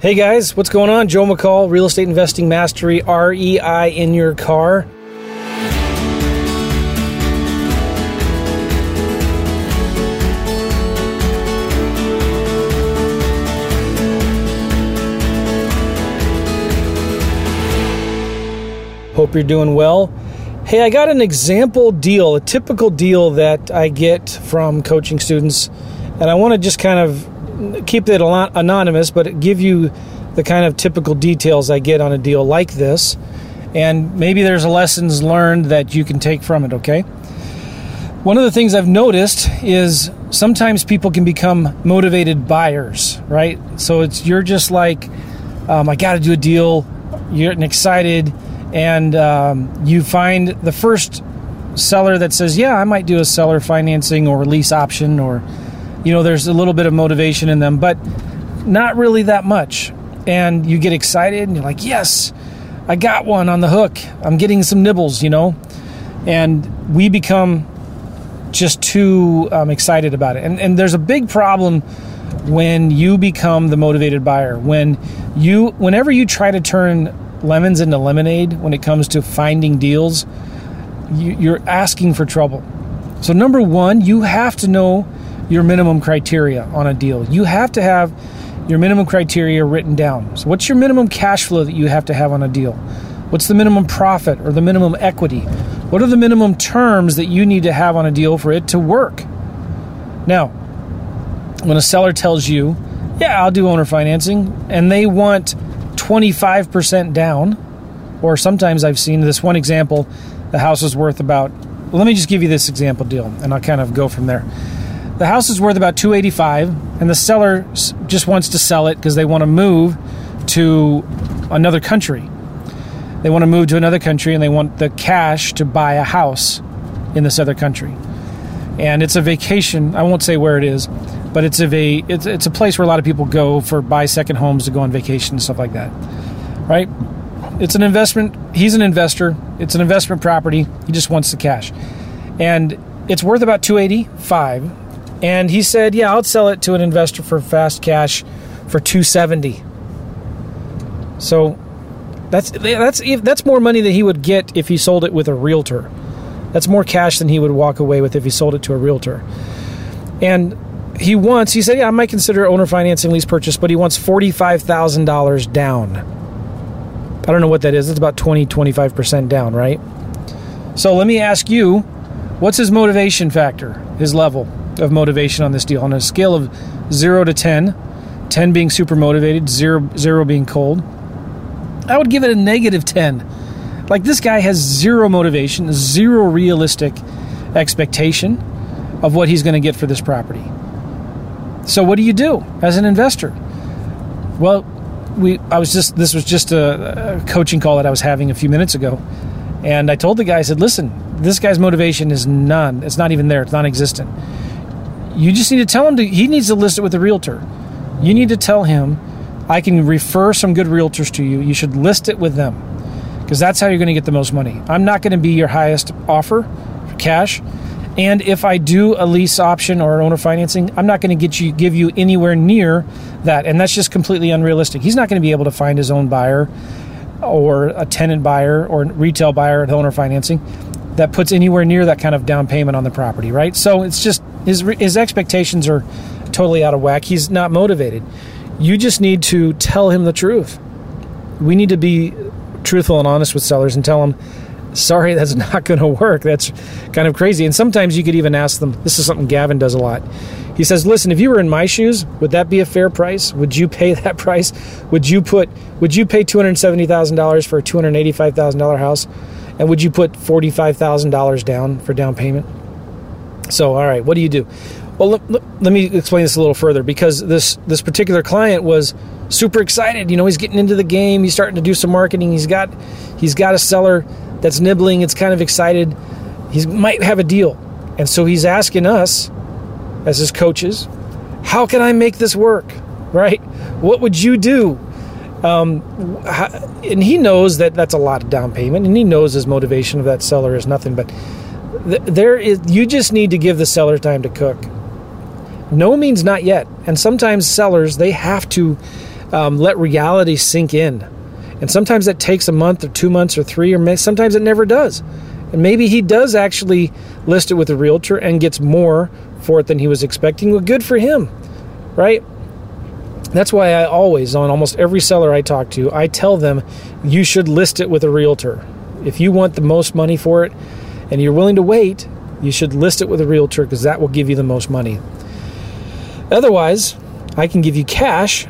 Hey guys, what's going on? Joe McCall, Real Estate Investing Mastery, REI in your car. Hope you're doing well. Hey, I got an example deal, a typical deal that I get from coaching students, and I want to just kind of keep it anonymous, but give you the kind of typical details I get on a deal like this. And maybe there's lessons learned that you can take from it, okay? One of the things I've noticed is sometimes people can become motivated buyers, right? So it's you're just like, um, I got to do a deal. You're getting excited and um, you find the first seller that says, "Yeah, I might do a seller financing or lease option," or you know, there's a little bit of motivation in them, but not really that much. And you get excited, and you're like, "Yes, I got one on the hook. I'm getting some nibbles," you know, and we become just too um, excited about it. And and there's a big problem when you become the motivated buyer when you whenever you try to turn lemons into lemonade when it comes to finding deals, you're asking for trouble. So, number one, you have to know your minimum criteria on a deal. You have to have your minimum criteria written down. So, what's your minimum cash flow that you have to have on a deal? What's the minimum profit or the minimum equity? What are the minimum terms that you need to have on a deal for it to work? Now, when a seller tells you, yeah, I'll do owner financing, and they want 25% down, or sometimes I've seen this one example, the house is worth about, well, let me just give you this example deal and I'll kind of go from there. The house is worth about 285 and the seller just wants to sell it because they want to move to another country. They want to move to another country and they want the cash to buy a house in this other country. And it's a vacation, I won't say where it is, but it's a it's, it's a place where a lot of people go for buy second homes to go on vacation and stuff like that, right? It's an investment. He's an investor. It's an investment property. He just wants the cash, and it's worth about two eighty five. And he said, "Yeah, I'll sell it to an investor for fast cash for two seventy. So that's that's that's more money than he would get if he sold it with a realtor. That's more cash than he would walk away with if he sold it to a realtor. And he wants, he said, yeah, I might consider owner financing lease purchase, but he wants $45,000 down. I don't know what that is. It's about 20, 25% down, right? So let me ask you, what's his motivation factor, his level of motivation on this deal? On a scale of 0 to 10, 10 being super motivated, 0, zero being cold, I would give it a negative 10. Like this guy has zero motivation, zero realistic expectation of what he's going to get for this property. So what do you do as an investor? Well, we I was just this was just a, a coaching call that I was having a few minutes ago, and I told the guy I said, "Listen, this guy's motivation is none. It's not even there. It's non-existent. You just need to tell him to. He needs to list it with a realtor. You need to tell him, I can refer some good realtors to you. You should list it with them, because that's how you're going to get the most money. I'm not going to be your highest offer for cash." And if I do a lease option or owner financing, I'm not going to get you give you anywhere near that, and that's just completely unrealistic. He's not going to be able to find his own buyer or a tenant buyer or retail buyer at owner financing that puts anywhere near that kind of down payment on the property, right? So it's just his his expectations are totally out of whack. He's not motivated. You just need to tell him the truth. We need to be truthful and honest with sellers and tell them sorry, that's not going to work. That's kind of crazy. And sometimes you could even ask them this is something Gavin does a lot. He says, listen, if you were in my shoes, would that be a fair price? Would you pay that price? Would you put, would you pay $270,000 for a $285,000 house? And would you put $45,000 down for down payment? So, all right, what do you do? Well, let, let, let, me explain this a little further because this this particular client was super excited. You know, he's getting into the game. He's starting to do some marketing. He's got he's got a seller that's nibbling, it's kind of excited. He might have a deal. And so he's asking us, as his coaches, how can I make this work? Right? What would you do? Um, and he knows that that's a lot of down payment, and he knows his motivation of that seller is nothing. But there is, you just need to give the seller time to cook. No means not yet. And sometimes sellers they have to um, let reality sink in. And sometimes that takes a month or two months or three, or sometimes it never does. And maybe he does actually list it with a realtor and gets more for it than he was expecting. Well, good for him, right? That's why I always, on almost every seller I talk to, I tell them you should list it with a realtor. If you want the most money for it and you're willing to wait, you should list it with a realtor because that will give you the most money. Otherwise, I can give you cash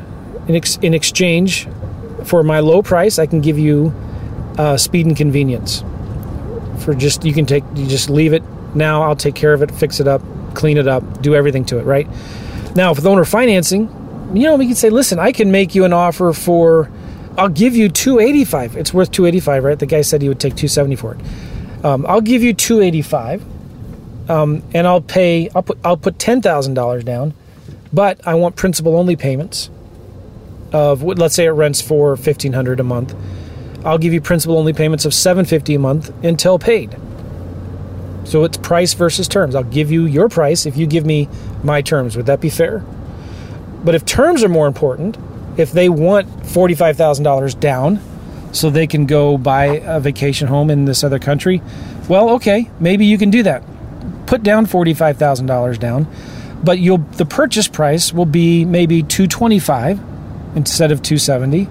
in, ex- in exchange for my low price. I can give you uh, speed and convenience. For just you can take you just leave it now. I'll take care of it, fix it up, clean it up, do everything to it. Right now, with owner financing, you know, we can say, listen, I can make you an offer for, I'll give you 285. It's worth 285, right? The guy said he would take 270 for it. Um, I'll give you 285, um, and I'll pay. I'll put I'll put ten thousand dollars down, but I want principal only payments of let's say it rents for 1500 a month. I'll give you principal only payments of 750 a month until paid. So it's price versus terms. I'll give you your price if you give me my terms. Would that be fair? But if terms are more important, if they want $45,000 down so they can go buy a vacation home in this other country, well, okay, maybe you can do that. Put down $45,000 down, but you'll the purchase price will be maybe 225 instead of 270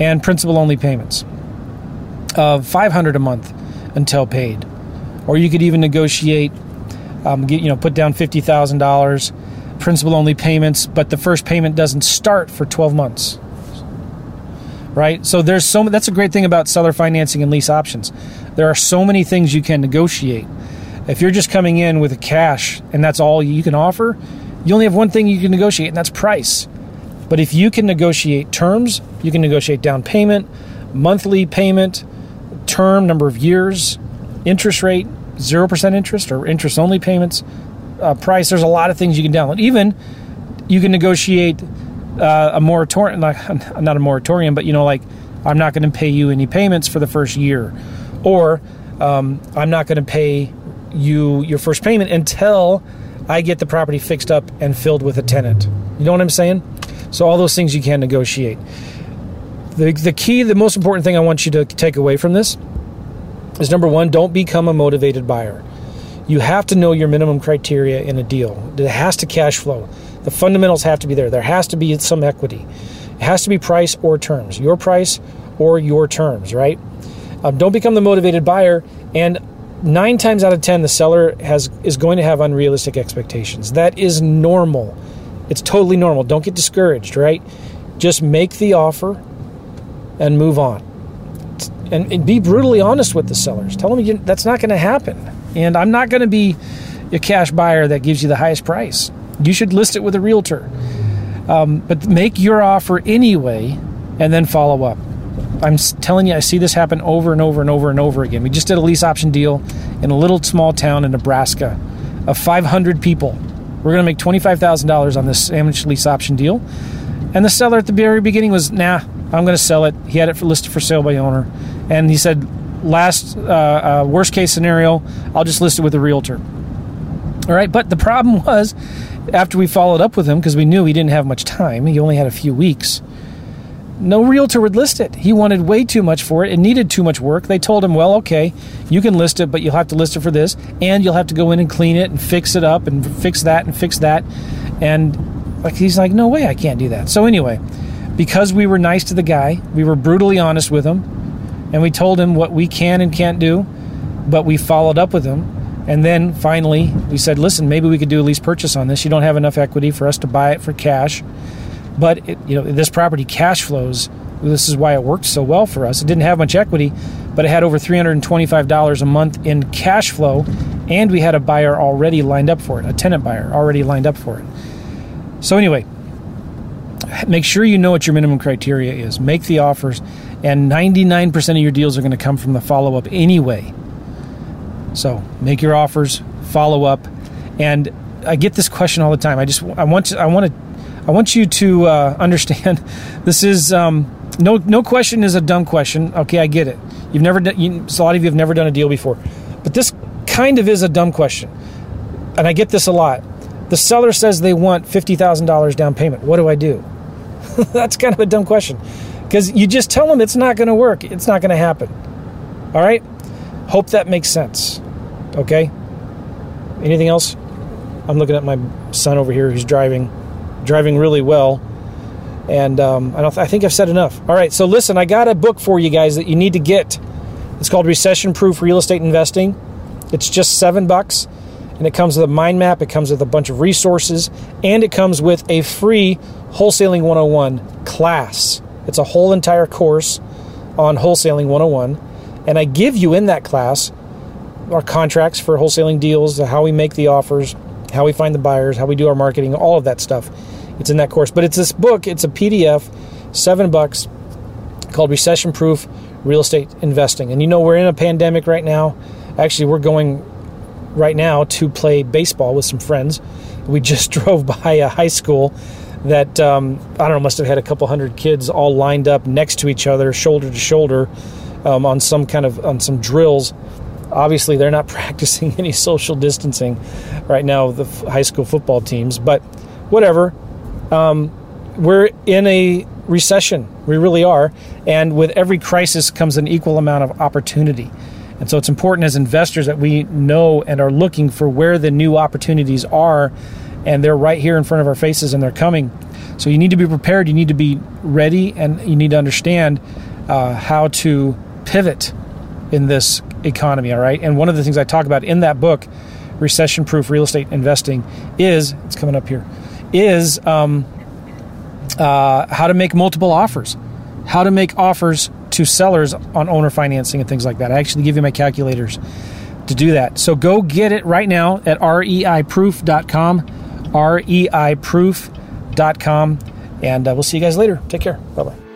and principal only payments of 500 a month until paid. Or you could even negotiate um, get you know put down $50,000 principal only payments, but the first payment doesn't start for 12 months. Right? So there's so that's a great thing about seller financing and lease options. There are so many things you can negotiate. If you're just coming in with cash and that's all you can offer, you only have one thing you can negotiate and that's price. But if you can negotiate terms, you can negotiate down payment, monthly payment, term, number of years, interest rate, 0% interest or interest only payments, uh, price. There's a lot of things you can download. Even you can negotiate uh, a moratorium, not, not a moratorium, but you know, like I'm not going to pay you any payments for the first year, or um, I'm not going to pay you your first payment until I get the property fixed up and filled with a tenant. You know what I'm saying? So all those things you can negotiate. The, the key, the most important thing I want you to take away from this is number one, don't become a motivated buyer you have to know your minimum criteria in a deal. It has to cash flow. The fundamentals have to be there. There has to be some equity. It has to be price or terms. Your price or your terms, right? Um, don't become the motivated buyer. And nine times out of ten, the seller has is going to have unrealistic expectations. That is normal. It's totally normal. Don't get discouraged, right? Just make the offer and move on. And, and be brutally honest with the sellers. Tell them you, that's not going to happen. And I'm not going to be a cash buyer that gives you the highest price. You should list it with a realtor. Um, but make your offer anyway and then follow up. I'm telling you, I see this happen over and over and over and over again. We just did a lease option deal in a little small town in Nebraska of 500 people. We're going to make $25,000 on this sandwich lease option deal. And the seller at the very beginning was, nah, I'm going to sell it. He had it for listed for sale by owner. And he said, last uh, uh, worst case scenario, I'll just list it with a realtor. All right, but the problem was after we followed up with him because we knew he didn't have much time, he only had a few weeks. No realtor would list it. He wanted way too much for it. It needed too much work. They told him, well, okay, you can list it, but you'll have to list it for this, and you'll have to go in and clean it and fix it up and fix that and fix that. And like he's like, no way, I can't do that. So anyway, because we were nice to the guy, we were brutally honest with him and we told him what we can and can't do, but we followed up with him. And then finally, we said, listen, maybe we could do a lease purchase on this. You don't have enough equity for us to buy it for cash. But it, you know, this property cash flows. This is why it worked so well for us. It didn't have much equity, but it had over $325 a month in cash flow, and we had a buyer already lined up for it, a tenant buyer already lined up for it. So anyway, make sure you know what your minimum criteria is. Make the offers and 99% of your deals are going to come from the follow up anyway. So make your offers, follow up, and I get this question all the time. I just I want to I want to I want you to uh, understand this is um, no no question is a dumb question. Okay, I get it. You've never done. You, a lot of you have never done a deal before, but this kind of is a dumb question, and I get this a lot. The seller says they want fifty thousand dollars down payment. What do I do? That's kind of a dumb question because you just tell them it's not going to work. It's not going to happen. All right? Hope that makes sense. Okay? Anything else? I'm looking at my son over here who's driving, driving really well. And um, I, I think I've said enough. All right, so listen, I got a book for you guys that you need to get. It's called Recession Proof Real Estate Investing. It's just seven bucks, and it comes with a mind map. It comes with a bunch of resources, and it comes with a free Wholesaling 101 class. It's a whole entire course on Wholesaling 101, and I give you in that class our contracts for wholesaling deals, how we make the offers, how we find the buyers, how we do our marketing, all of that stuff. It's in that course. But it's this book, it's a PDF, seven bucks, called Recession Proof Real Estate Investing. And you know, we're in a pandemic right now. Actually, we're going right now to play baseball with some friends. We just drove by a high school that, um, I don't know, must have had a couple hundred kids all lined up next to each other, shoulder to shoulder, um, on some kind of, on some drills. Obviously they're not practicing any social distancing right now the high school football teams but whatever. Um, we're in a recession. We really are. And with every crisis comes an equal amount of opportunity. And so it's important as investors that we know and are looking for where the new opportunities are. And they're right here in front of our faces and they're coming. So you need to be prepared. You need to be ready and you need to understand uh, how to pivot in this economy, all right? And one of the things I talk about in that book, Recession Proof Real Estate Investing, is it's coming up here, is um, uh, how to make multiple offers, how to make offers to sellers on owner financing and things like that. I actually give you my calculators to do that. So go get it right now at reiproof.com, reiproof.com, and uh, we'll see you guys later. Take care. Bye bye.